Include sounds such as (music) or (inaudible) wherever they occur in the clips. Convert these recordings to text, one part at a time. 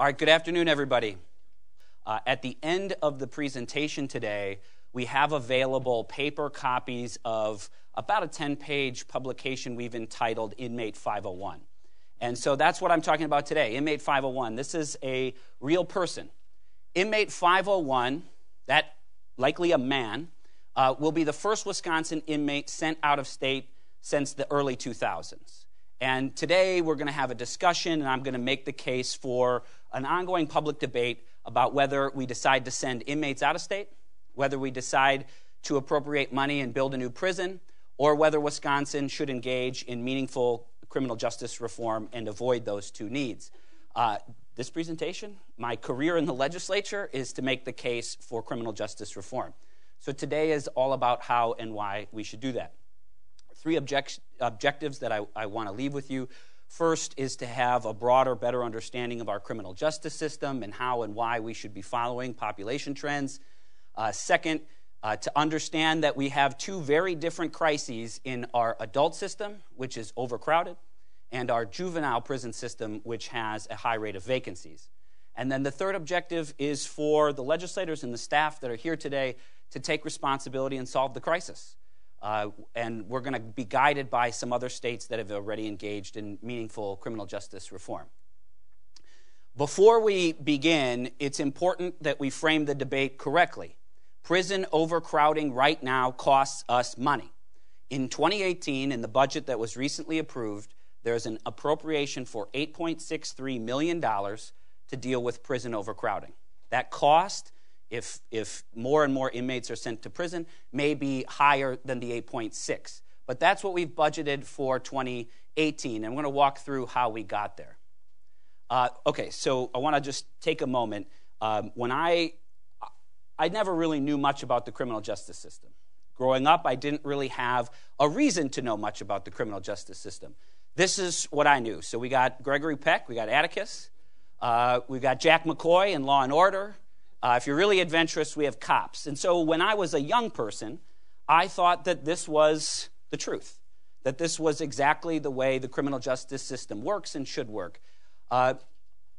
All right, good afternoon, everybody. Uh, at the end of the presentation today, we have available paper copies of about a 10 page publication we've entitled Inmate 501. And so that's what I'm talking about today Inmate 501. This is a real person. Inmate 501, that likely a man, uh, will be the first Wisconsin inmate sent out of state since the early 2000s. And today we're going to have a discussion, and I'm going to make the case for an ongoing public debate about whether we decide to send inmates out of state, whether we decide to appropriate money and build a new prison, or whether Wisconsin should engage in meaningful criminal justice reform and avoid those two needs. Uh, this presentation, my career in the legislature, is to make the case for criminal justice reform. So today is all about how and why we should do that. Three object- objectives that I, I want to leave with you. First is to have a broader, better understanding of our criminal justice system and how and why we should be following population trends. Uh, second, uh, to understand that we have two very different crises in our adult system, which is overcrowded, and our juvenile prison system, which has a high rate of vacancies. And then the third objective is for the legislators and the staff that are here today to take responsibility and solve the crisis. Uh, and we're going to be guided by some other states that have already engaged in meaningful criminal justice reform. Before we begin, it's important that we frame the debate correctly. Prison overcrowding right now costs us money. In 2018, in the budget that was recently approved, there's an appropriation for $8.63 million to deal with prison overcrowding. That cost if, if more and more inmates are sent to prison, may be higher than the 8.6. But that's what we've budgeted for 2018, and I'm going to walk through how we got there. Uh, okay, so I want to just take a moment. Um, when I, I never really knew much about the criminal justice system. Growing up, I didn't really have a reason to know much about the criminal justice system. This is what I knew. So we got Gregory Peck, we got Atticus, uh, we got Jack McCoy in Law and Order, uh, if you're really adventurous, we have cops. And so when I was a young person, I thought that this was the truth, that this was exactly the way the criminal justice system works and should work. Uh,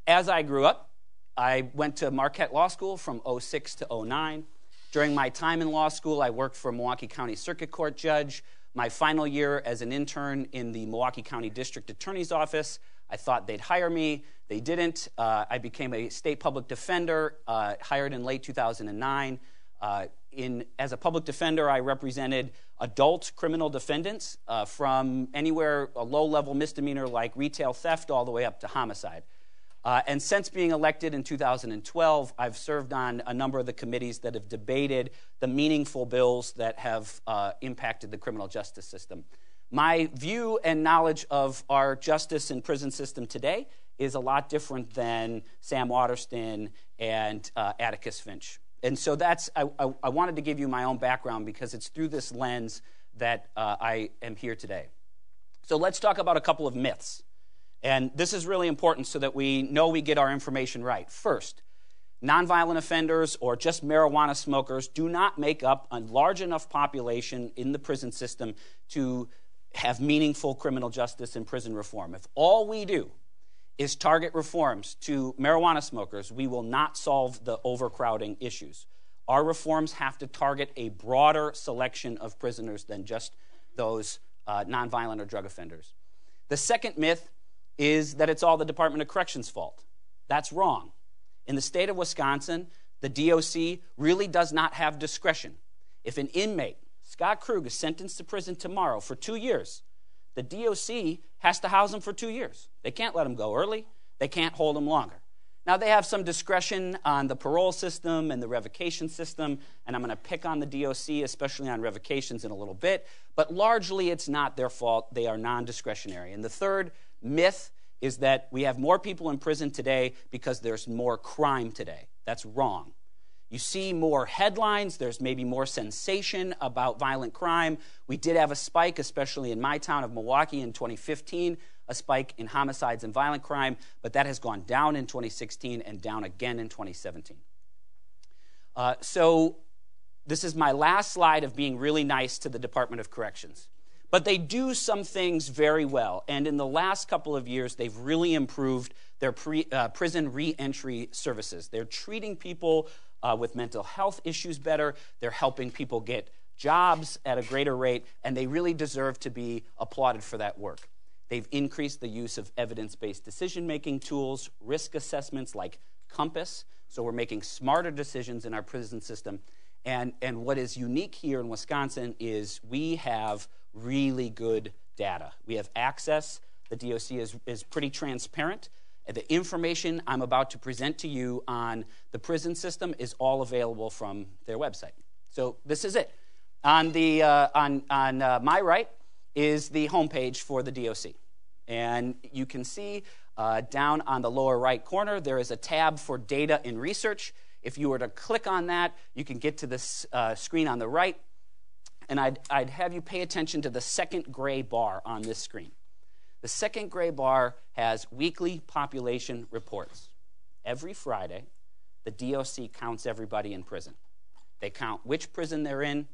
as I grew up, I went to Marquette Law School from 06 to 09. During my time in law school, I worked for a Milwaukee County Circuit Court judge. My final year as an intern in the Milwaukee County District Attorney's Office, I thought they'd hire me. They didn't. Uh, I became a state public defender, uh, hired in late 2009. Uh, in, as a public defender, I represented adult criminal defendants uh, from anywhere a low level misdemeanor like retail theft all the way up to homicide. Uh, and since being elected in 2012, I've served on a number of the committees that have debated the meaningful bills that have uh, impacted the criminal justice system. My view and knowledge of our justice and prison system today is a lot different than Sam Waterston and uh, Atticus Finch. And so that's, I, I, I, wanted to give you my own background because it's through this lens that uh, I am here today. So let's talk about a couple of myths. And this is really important so that we know we get our information right. First, nonviolent offenders or just marijuana smokers do not make up a large enough population in the prison system to have meaningful criminal justice and prison reform. If all we do is target reforms to marijuana smokers, we will not solve the overcrowding issues. Our reforms have to target a broader selection of prisoners than just those uh, nonviolent or drug offenders. The second myth is that it's all the Department of Corrections' fault. That's wrong. In the state of Wisconsin, the DOC really does not have discretion. If an inmate, Scott Krug, is sentenced to prison tomorrow for two years, the DOC has to house him for two years. They can't let him go early, they can't hold him longer. Now, they have some discretion on the parole system and the revocation system, and I'm going to pick on the DOC, especially on revocations, in a little bit, but largely it's not their fault. They are non discretionary. And the third myth is that we have more people in prison today because there's more crime today. That's wrong. You see more headlines, there's maybe more sensation about violent crime. We did have a spike, especially in my town of Milwaukee in 2015, a spike in homicides and violent crime, but that has gone down in 2016 and down again in 2017. Uh, so, this is my last slide of being really nice to the Department of Corrections. But they do some things very well. And in the last couple of years, they've really improved their pre, uh, prison reentry services. They're treating people uh, with mental health issues better, they're helping people get jobs at a greater rate, and they really deserve to be applauded for that work. They've increased the use of evidence based decision making tools, risk assessments like COMPAS, so we're making smarter decisions in our prison system. And, and what is unique here in Wisconsin is we have really good data. We have access. The DOC is, is pretty transparent. The information I'm about to present to you on the prison system is all available from their website. So this is it. On, the, uh, on, on uh, my right is the homepage for the DOC. And you can see uh, down on the lower right corner, there is a tab for data and research. If you were to click on that, you can get to this uh, screen on the right. And I'd, I'd have you pay attention to the second gray bar on this screen. The second gray bar has weekly population reports. Every Friday, the DOC counts everybody in prison. They count which prison they're in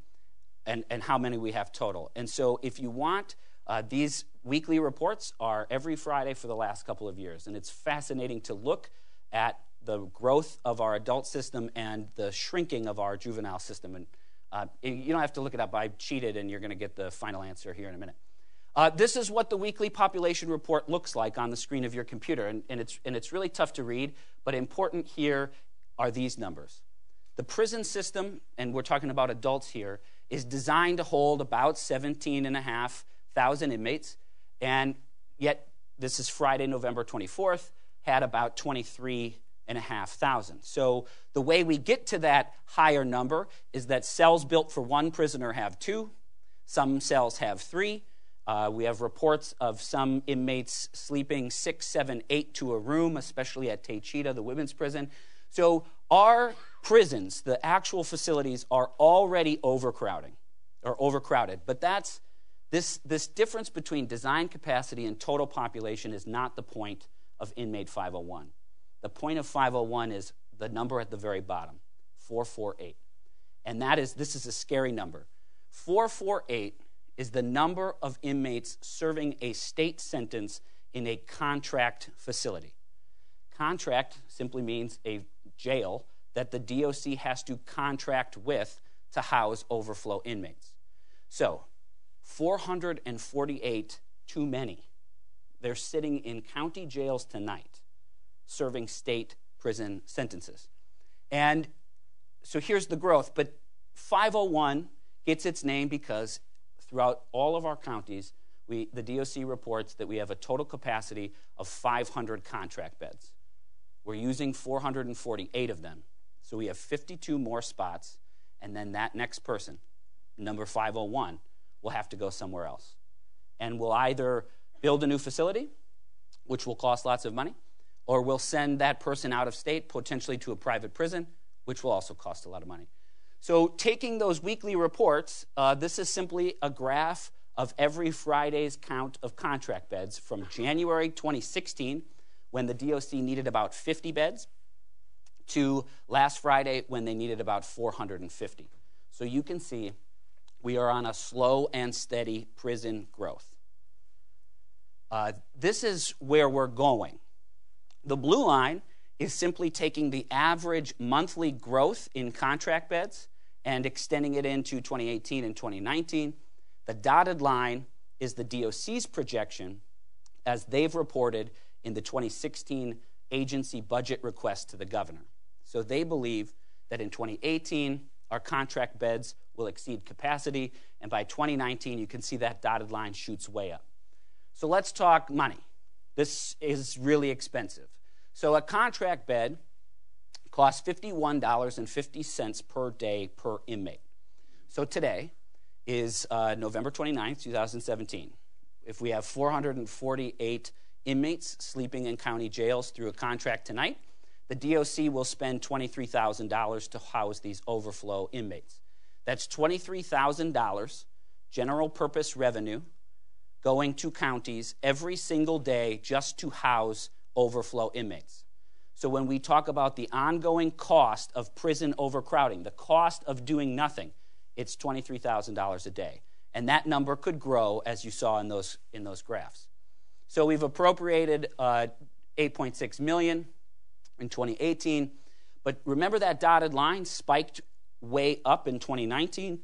and, and how many we have total. And so if you want, uh, these weekly reports are every Friday for the last couple of years. And it's fascinating to look at the growth of our adult system and the shrinking of our juvenile system. And uh, you don't have to look it up. I cheated, and you're going to get the final answer here in a minute. Uh, this is what the weekly population report looks like on the screen of your computer. And, and, it's, and it's really tough to read, but important here are these numbers. The prison system, and we're talking about adults here, is designed to hold about 17,500 inmates. And yet, this is Friday, November 24th, had about 23,500. So the way we get to that higher number is that cells built for one prisoner have two, some cells have three uh, we have reports of some inmates sleeping six, seven, eight to a room, especially at Taycheedah, the women's prison. So our prisons, the actual facilities, are already overcrowding or overcrowded. But that's this, this difference between design capacity and total population is not the point of inmate 501. The point of 501 is the number at the very bottom, 448. And that is, this is a scary number. 448 is the number of inmates serving a state sentence in a contract facility. Contract simply means a jail that the DOC has to contract with to house overflow inmates. So, 448 too many. They're sitting in county jails tonight serving state prison sentences. And so here's the growth, but 501 gets its name because throughout all of our counties, we, the DOC reports that we have a total capacity of 500 contract beds. We're using 448 of them. So we have 52 more spots, and then that next person, number 501, will have to go somewhere else. And we'll either build a new facility, which will cost lots of money, or we'll send that person out of state, potentially to a private prison, which will also cost a lot of money. So, taking those weekly reports, uh, this is simply a graph of every Friday's count of contract beds from January 2016, when the DOC needed about 50 beds, to last Friday, when they needed about 450. So, you can see we are on a slow and steady prison growth. Uh, this is where we're going. The blue line is simply taking the average monthly growth in contract beds and extending it into 2018 and 2019. The dotted line is the DOC's projection as they've reported in the 2016 agency budget request to the governor. So they believe that in 2018, our contract beds will exceed capacity, and by 2019, you can see that dotted line shoots way up. So let's talk money. This is really expensive. So a contract bed costs $51.50 per day per inmate. So today is uh, November 29th, 2017. If we have 448 inmates sleeping in county jails through a contract tonight, the DOC will spend $23,000 to house these overflow inmates. That's $23,000 general purpose revenue going to counties every single day just to house overflow inmates. So when we talk about the ongoing cost of prison overcrowding, the cost of doing nothing, it's $23,000 a day. And that number could grow, as you saw in those, in those graphs. So we've appropriated uh, 8.6 million in 2018. But remember that dotted line spiked way up in 2019?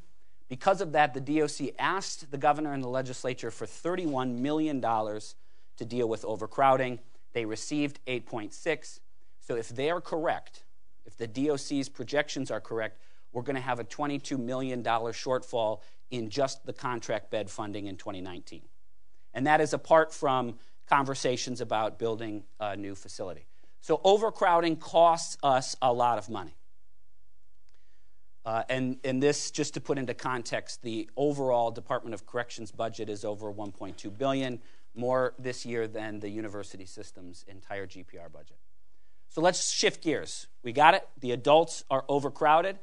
Because of that, the DOC asked the governor and the legislature for $31 million to deal with overcrowding. They received 8.6. So if they are correct, if the DOC's projections are correct, we're going to have a $22 million shortfall in just the contract bed funding in 2019. And that is apart from conversations about building a new facility. So overcrowding costs us a lot of money. Uh, and, and this, just to put into context, the overall Department of Corrections budget is over 1.2 billion, more this year than the university system's entire GPR budget. So let's shift gears. We got it. The adults are overcrowded.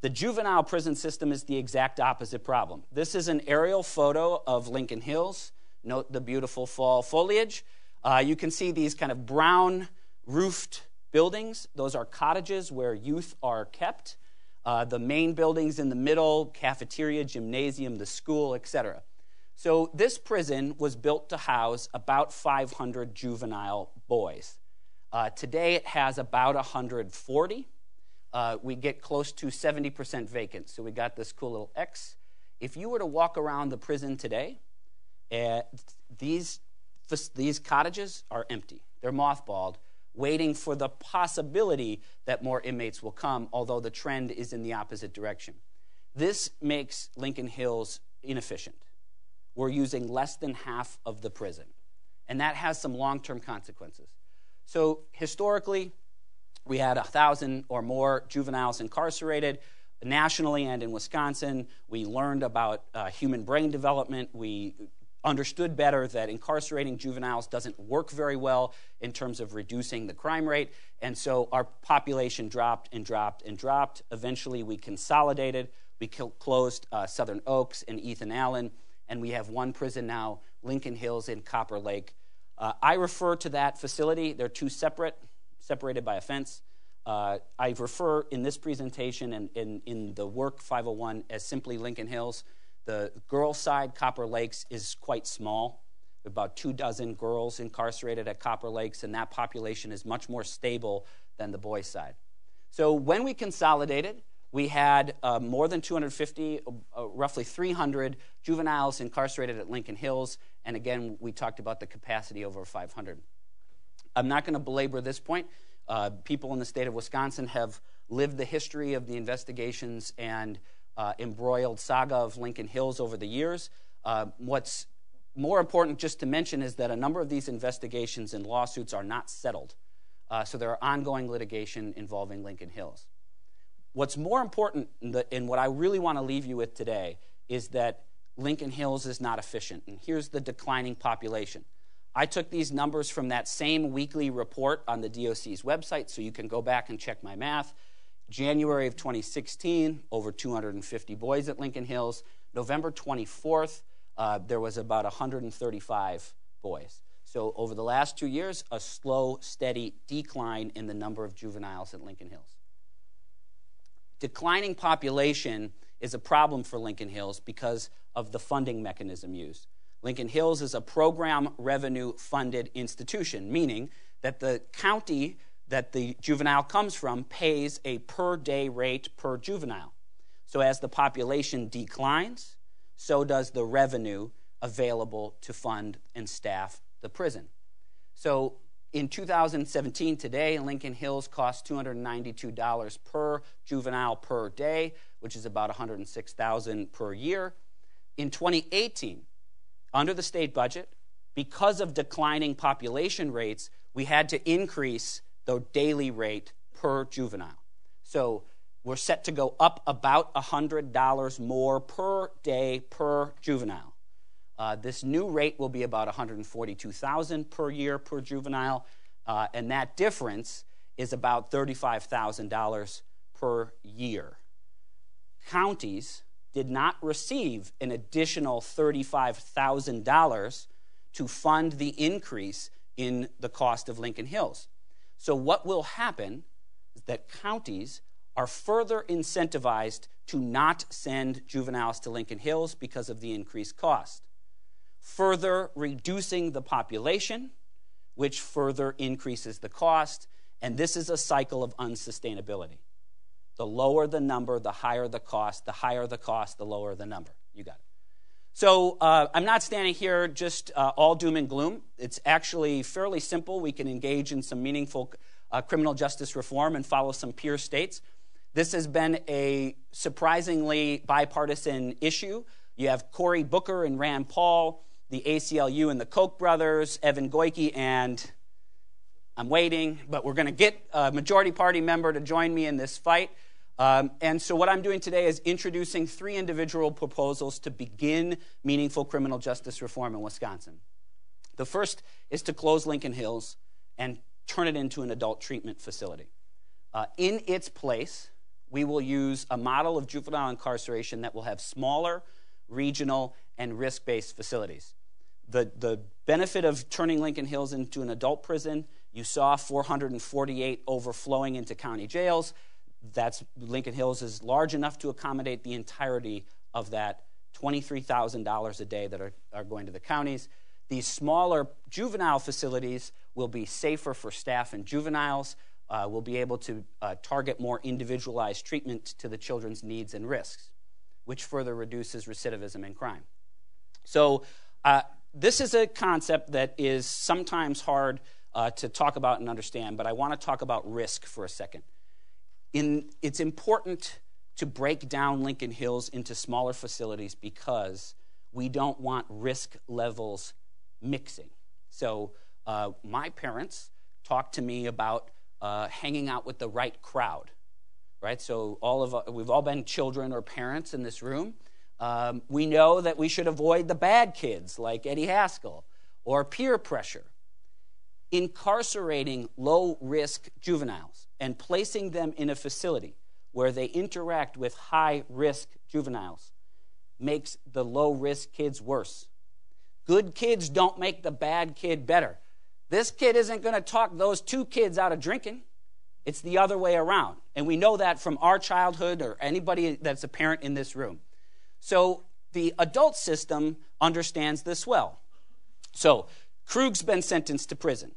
The juvenile prison system is the exact opposite problem. This is an aerial photo of Lincoln Hills. Note the beautiful fall foliage. Uh, you can see these kind of brown roofed buildings. Those are cottages where youth are kept. Uh, the main buildings in the middle, cafeteria, gymnasium, the school, etc. So this prison was built to house about 500 juvenile boys. Uh, today it has about 140. Uh, we get close to 70% vacant. So we got this cool little X. If you were to walk around the prison today, uh, these, these cottages are empty. They're mothballed waiting for the possibility that more inmates will come, although the trend is in the opposite direction. This makes Lincoln Hills inefficient. We're using less than half of the prison, and that has some long term consequences. So, historically, we had a thousand or more juveniles incarcerated nationally and in Wisconsin. We learned about uh, human brain development. We understood better that incarcerating juveniles doesn't work very well in terms of reducing the crime rate. And so our population dropped and dropped and dropped. Eventually, we consolidated. We closed uh, Southern Oaks and Ethan Allen, and we have one prison now, Lincoln Hills in Copper Lake. Uh, I refer to that facility, they're two separate, separated by a fence. Uh, I refer in this presentation and in, in the work 501 as simply Lincoln Hills. The girls' side, Copper Lakes, is quite small. About two dozen girls incarcerated at Copper Lakes, and that population is much more stable than the boys' side. So when we consolidated, we had uh, more than 250, uh, roughly 300 juveniles incarcerated at Lincoln Hills, and again, we talked about the capacity over 500. I'm not going to belabor this point. Uh, people in the state of Wisconsin have lived the history of the investigations and uh, embroiled saga of Lincoln Hills over the years. Uh, what's more important just to mention is that a number of these investigations and lawsuits are not settled. Uh, so there are ongoing litigation involving Lincoln Hills. What's more important, and what I really want to leave you with today, is that Lincoln Hills is not efficient. And here's the declining population. I took these numbers from that same weekly report on the DOC's website, so you can go back and check my math. January of 2016, over 250 boys at Lincoln Hills. November 24th, uh, there was about 135 boys. So, over the last two years, a slow, steady decline in the number of juveniles at Lincoln Hills. Declining population is a problem for Lincoln Hills because of the funding mechanism used. Lincoln Hills is a program revenue funded institution, meaning that the county that the juvenile comes from pays a per day rate per juvenile. So as the population declines, so does the revenue available to fund and staff the prison. So in 2017, today, Lincoln Hills costs $292 per juvenile per day, which is about 106,000 per year. In 2018, under the state budget, because of declining population rates, we had to increase the daily rate per juvenile. So we're set to go up about $100 more per day per juvenile. Uh, this new rate will be about 142,000 per year per juvenile, uh, and that difference is about $35,000 per year. Counties did not receive an additional $35,000 to fund the increase in the cost of Lincoln Hills. So, what will happen is that counties are further incentivized to not send juveniles to Lincoln Hills because of the increased cost, further reducing the population, which further increases the cost, and this is a cycle of unsustainability. The lower the number, the higher the cost. The higher the cost, the lower the number. You got it. So uh, I'm not standing here just uh, all doom and gloom. It's actually fairly simple. We can engage in some meaningful uh, criminal justice reform and follow some peer states. This has been a surprisingly bipartisan issue. You have Cory Booker and Rand Paul, the ACLU and the Koch brothers, Evan Goyke, and I'm waiting, but we're going to get a majority party member to join me in this fight. Um, and so, what I'm doing today is introducing three individual proposals to begin meaningful criminal justice reform in Wisconsin. The first is to close Lincoln Hills and turn it into an adult treatment facility. Uh, in its place, we will use a model of juvenile incarceration that will have smaller, regional, and risk based facilities. The, the benefit of turning Lincoln Hills into an adult prison, you saw 448 overflowing into county jails that's Lincoln Hills is large enough to accommodate the entirety of that $23,000 a day that are, are going to the counties. These smaller juvenile facilities will be safer for staff and juveniles. Uh, we'll be able to uh, target more individualized treatment to the children's needs and risks, which further reduces recidivism and crime. So, uh, this is a concept that is sometimes hard uh, to talk about and understand, but I want to talk about risk for a second in, it's important to break down Lincoln Hills into smaller facilities because we don't want risk levels mixing. So, uh, my parents talked to me about uh, hanging out with the right crowd, right? So, all of we've all been children or parents in this room. Um, we know that we should avoid the bad kids like Eddie Haskell or peer pressure. Incarcerating low risk juveniles and placing them in a facility where they interact with high risk juveniles makes the low risk kids worse. Good kids don't make the bad kid better. This kid isn't going to talk those two kids out of drinking. It's the other way around. And we know that from our childhood or anybody that's a parent in this room. So the adult system understands this well. So Krug's been sentenced to prison.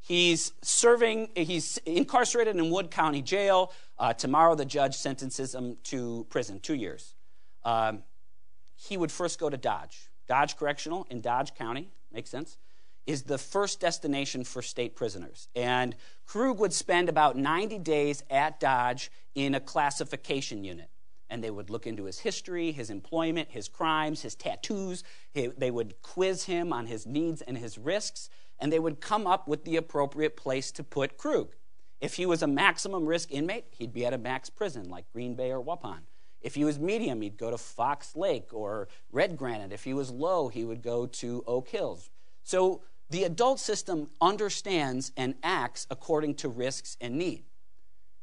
He's serving, he's incarcerated in Wood County Jail. Uh, tomorrow, the judge sentences him to prison, two years. Um, he would first go to Dodge. Dodge Correctional in Dodge County, makes sense, is the first destination for state prisoners. And Krug would spend about 90 days at Dodge in a classification unit. And they would look into his history, his employment, his crimes, his tattoos. They would quiz him on his needs and his risks and they would come up with the appropriate place to put Krug. If he was a maximum risk inmate, he'd be at a max prison like Green Bay or Waupun. If he was medium, he'd go to Fox Lake or Red Granite. If he was low, he would go to Oak Hills. So the adult system understands and acts according to risks and need.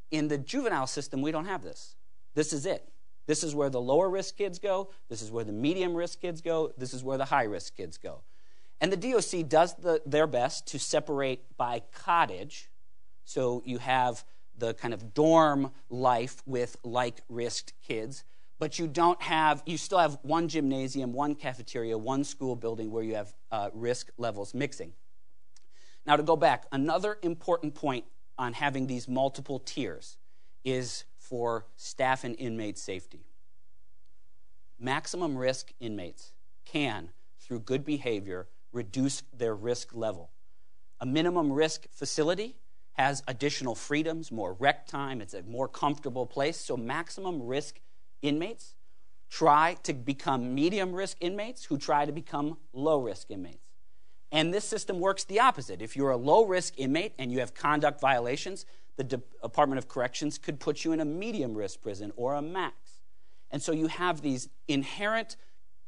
In the juvenile system, we don't have this. This is it. This is where the lower risk kids go. This is where the medium risk kids go. This is where the high risk kids go. And the DOC does the, their best to separate by cottage. So you have the kind of dorm life with like risked kids, but you don't have, you still have one gymnasium, one cafeteria, one school building where you have uh, risk levels mixing. Now, to go back, another important point on having these multiple tiers is for staff and inmate safety. Maximum risk inmates can, through good behavior, reduce their risk level. A minimum risk facility has additional freedoms, more rec time, it's a more comfortable place. So, maximum risk inmates try to become medium risk inmates who try to become low risk inmates. And this system works the opposite. If you're a low risk inmate and you have conduct violations, the Department of Corrections could put you in a medium risk prison or a max. And so you have these inherent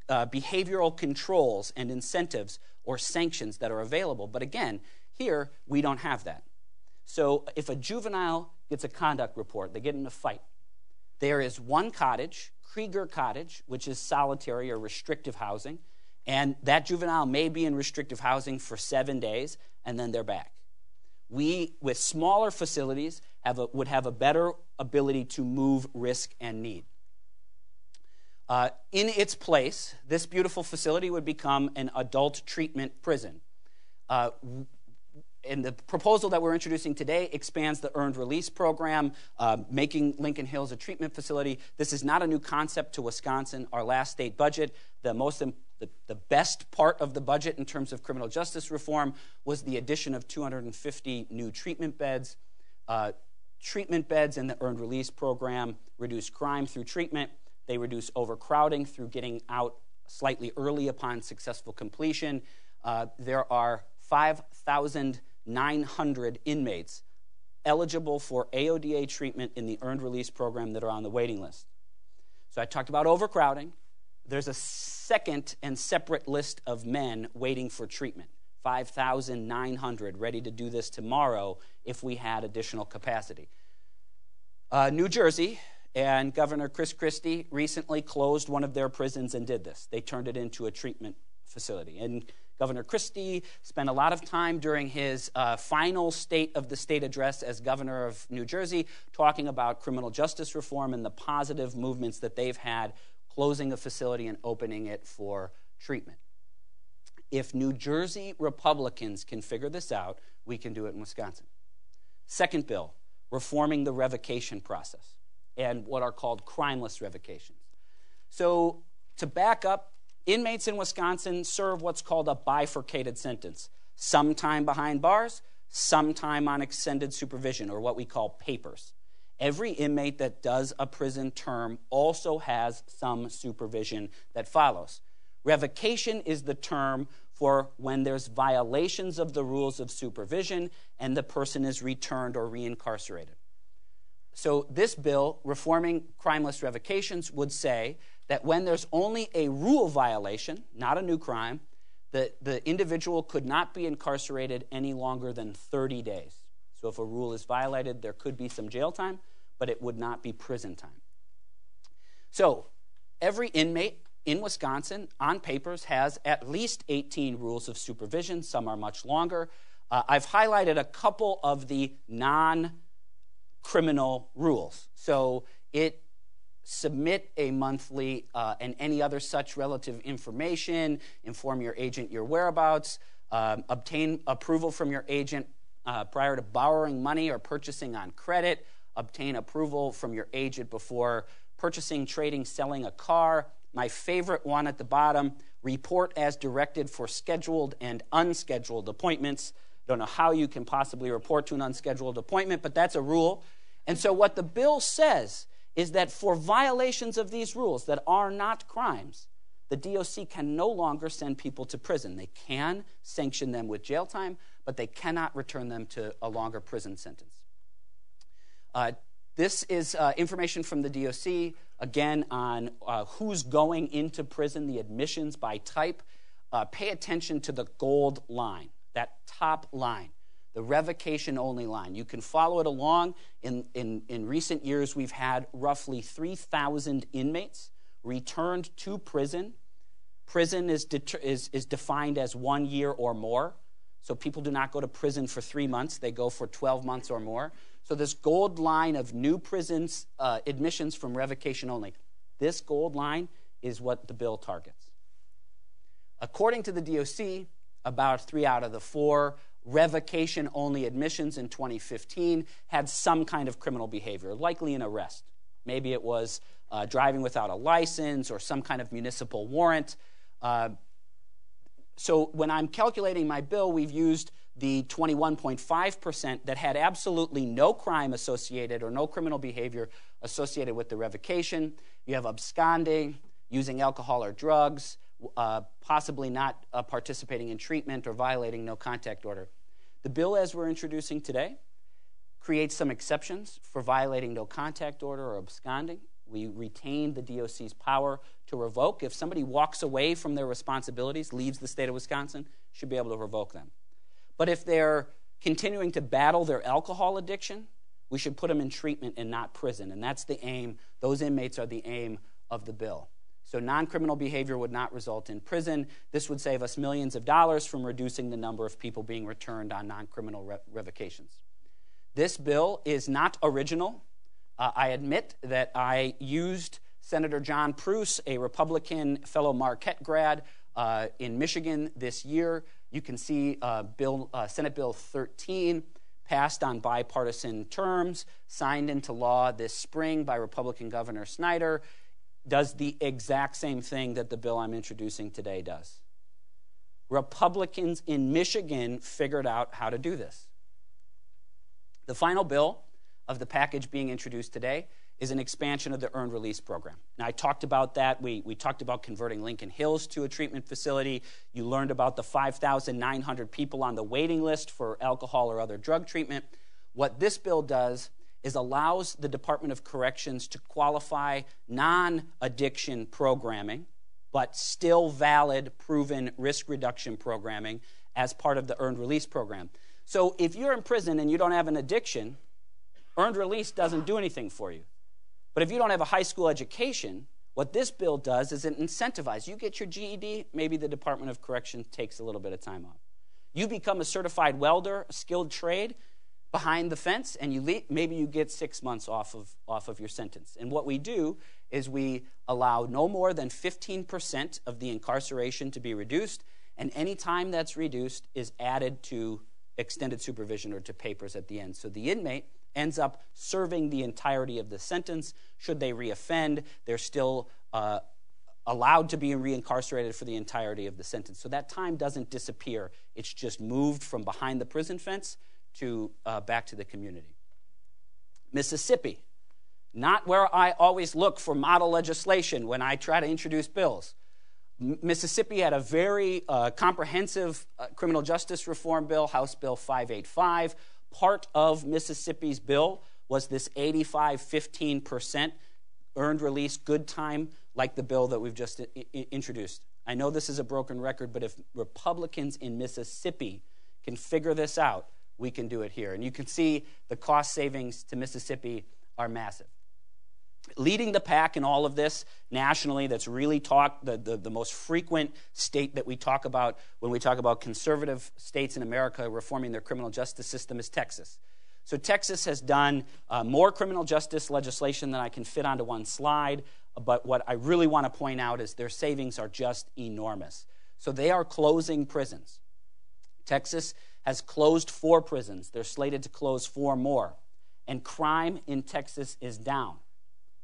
uh, behavioral controls and incentives or sanctions that are available. But again, here we don't have that. So if a juvenile gets a conduct report, they get in a fight, there is one cottage, Krieger Cottage, which is solitary or restrictive housing, and that juvenile may be in restrictive housing for seven days, and then they're back. We, with smaller facilities, have a, would have a better ability to move risk and need. Uh, in its place, this beautiful facility would become an adult treatment prison. Uh, and the proposal that we're introducing today expands the earned release program, uh, making Lincoln Hills a treatment facility. This is not a new concept to Wisconsin. Our last state budget, the most the, the best part of the budget in terms of criminal justice reform was the addition of 250 new treatment beds. Uh, treatment beds in the earned release program reduce crime through treatment. They reduce overcrowding through getting out slightly early upon successful completion. Uh, there are 5,900 inmates eligible for AODA treatment in the earned release program that are on the waiting list. So I talked about overcrowding. There's a second and separate list of men waiting for treatment 5,900 ready to do this tomorrow if we had additional capacity. Uh, New Jersey and Governor Chris Christie recently closed one of their prisons and did this. They turned it into a treatment facility. And Governor Christie spent a lot of time during his uh, final State of the State address as governor of New Jersey talking about criminal justice reform and the positive movements that they've had closing a facility and opening it for treatment. If New Jersey Republicans can figure this out, we can do it in Wisconsin. Second bill, reforming the revocation process and what are called crimeless revocations. So, to back up Inmates in Wisconsin serve what's called a bifurcated sentence some time behind bars, some time on extended supervision, or what we call papers. Every inmate that does a prison term also has some supervision that follows. Revocation is the term for when there's violations of the rules of supervision and the person is returned or reincarcerated. So, this bill, reforming crimeless revocations, would say that when there's only a rule violation, not a new crime, the, the individual could not be incarcerated any longer than 30 days. So if a rule is violated, there could be some jail time, but it would not be prison time. So every inmate in Wisconsin on papers has at least 18 rules of supervision. Some are much longer. Uh, I've highlighted a couple of the non criminal rules. So it submit a monthly uh, and any other such relative information, inform your agent your whereabouts, um, obtain approval from your agent uh, prior to borrowing money or purchasing on credit, obtain approval from your agent before purchasing, trading, selling a car. My favorite one at the bottom report as directed for scheduled and unscheduled appointments. I Don't know how you can possibly report to an unscheduled appointment, but that's a rule. And so, what the bill says is that for violations of these rules that are not crimes, the DOC can no longer send people to prison. They can sanction them with jail time, but they cannot return them to a longer prison sentence. Uh, this is uh, information from the DOC, again, on uh, who's going into prison, the admissions by type. Uh, pay attention to the gold line, that top line the revocation only line. You can follow it along. In, in, in recent years, we've had roughly 3,000 inmates returned to prison. Prison is, det- is, is defined as one year or more. So people do not go to prison for three months, they go for 12 months or more. So, this gold line of new prisons uh, admissions from revocation only, this gold line is what the bill targets. According to the DOC, about three out of the four revocation only admissions in 2015 had some kind of criminal behavior, likely an arrest. Maybe it was uh, driving without a license or some kind of municipal warrant. Uh, so when I'm calculating my bill, we've used the 21.5% that had absolutely no crime associated or no criminal behavior associated with the revocation. You have absconding, using alcohol or drugs, uh, possibly not uh, participating in treatment or violating no contact order. The bill, as we're introducing today, creates some exceptions for violating no contact order or absconding. We retain the DOC's power to revoke. If somebody walks away from their responsibilities, leaves the state of Wisconsin, should be able to revoke them. But if they're continuing to battle their alcohol addiction, we should put them in treatment and not prison. And that's the aim. Those inmates are the aim of the bill. So, non criminal behavior would not result in prison. This would save us millions of dollars from reducing the number of people being returned on non criminal re- revocations. This bill is not original. Uh, I admit that I used Senator John Proos, a Republican fellow Marquette grad uh, in Michigan this year. You can see uh, Bill, uh, Senate Bill 13 passed on bipartisan terms, signed into law this spring by Republican Governor Snyder, does the exact same thing that the bill I'm introducing today does. Republicans in Michigan figured out how to do this. The final bill of the package being introduced today is an expansion of the earned release program. Now, I talked about that. We, we talked about converting Lincoln Hills to a treatment facility. You learned about the 5,900 people on the waiting list for alcohol or other drug treatment. What this bill does is allows the Department of Corrections to qualify non addiction programming, but still valid, proven risk reduction programming as part of the earned release program. So if you're in prison and you don't have an addiction, earned release doesn't do anything for you. But if you don't have a high school education, what this bill does is it incentivizes. You get your GED, maybe the Department of Correction takes a little bit of time off. You become a certified welder, a skilled trade behind the fence, and you leave, maybe you get six months off of, off of your sentence. And what we do is we allow no more than 15% of the incarceration to be reduced, and any time that's reduced is added to extended supervision or to papers at the end. So the inmate ends up serving the entirety of the sentence. Should they reoffend, they're still uh, allowed to be reincarcerated for the entirety of the sentence. So that time doesn't disappear. It's just moved from behind the prison fence to uh, back to the community. Mississippi, not where I always look for model legislation when I try to introduce bills. Mississippi had a very uh, comprehensive uh, criminal justice reform bill, House Bill 585, part of Mississippi's bill was this 85 15% earned release good time, like the bill that we've just I- introduced. I know this is a broken record, but if Republicans in Mississippi can figure this out, we can do it here. And you can see the cost savings to Mississippi are massive leading the pack in all of this nationally that's really talked the, the, the, most frequent state that we talk about when we talk about conservative states in america reforming their criminal justice system is texas. So texas has done uh, more criminal justice legislation than i can fit onto one slide but what i really want to point out is their savings are just enormous. So they are closing prisons. Texas has closed four prisons. They're slated to close four more. And crime in texas is down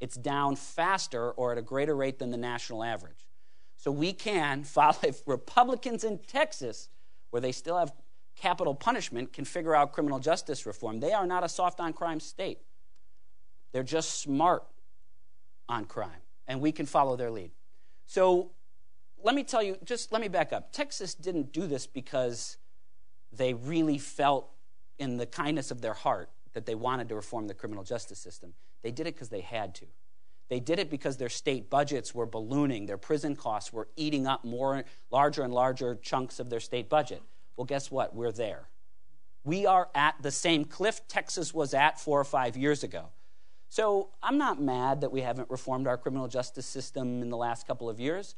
it's down faster or at a greater rate than the national average. So we can (laughs) follow, if Republicans in Texas, where they still have capital punishment, can figure out criminal justice reform, they are not a soft on crime state. They're just smart on crime, and we can follow their lead. So let me tell you, just let me back up. Texas didn't do this because they really felt in the kindness of their heart that they wanted to reform the criminal justice system. They did it because they had to. They did it because their state budgets were ballooning, their prison costs were eating up more larger and larger chunks of their state budget. Well, guess what? We're there. We are at the same cliff Texas was at 4 or 5 years ago. So, I'm not mad that we haven't reformed our criminal justice system in the last couple of years.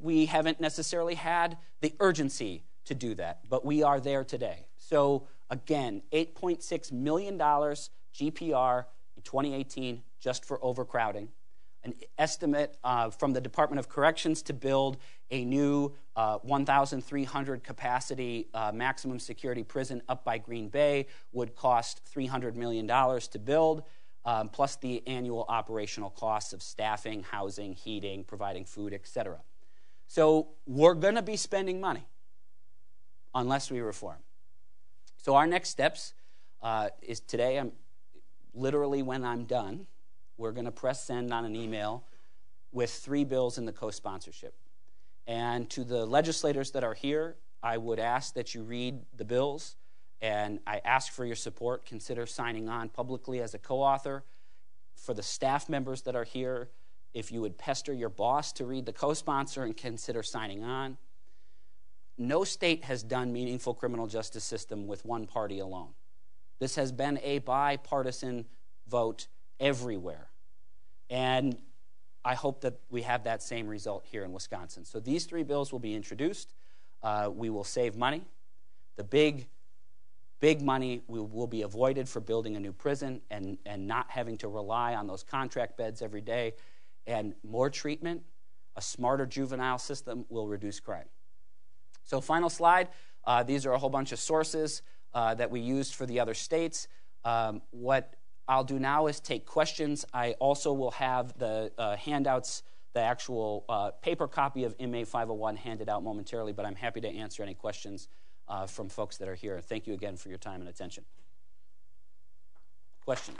We haven't necessarily had the urgency to do that, but we are there today. So, Again, $8.6 million GPR 2018 just for overcrowding. An estimate uh, from the Department of Corrections to build a new uh, 1,300 capacity uh, maximum security prison up by Green Bay would cost $300 million to build, um, plus the annual operational costs of staffing, housing, heating, providing food, etc. So we're going to be spending money unless we reform. So our next steps uh, is today. I'm literally when I'm done, we're going to press send on an email with three bills in the co-sponsorship. And to the legislators that are here, I would ask that you read the bills, and I ask for your support. Consider signing on publicly as a co-author. For the staff members that are here, if you would pester your boss to read the co-sponsor and consider signing on. No state has done meaningful criminal justice system with one party alone. This has been a bipartisan vote everywhere. And I hope that we have that same result here in Wisconsin. So these three bills will be introduced. Uh, we will save money. The big, big money will, will be avoided for building a new prison and, and not having to rely on those contract beds every day. And more treatment, a smarter juvenile system will reduce crime. So, final slide. Uh, these are a whole bunch of sources uh, that we used for the other states. Um, what I'll do now is take questions. I also will have the uh, handouts, the actual uh, paper copy of MA 501 handed out momentarily, but I'm happy to answer any questions uh, from folks that are here. Thank you again for your time and attention. Questions?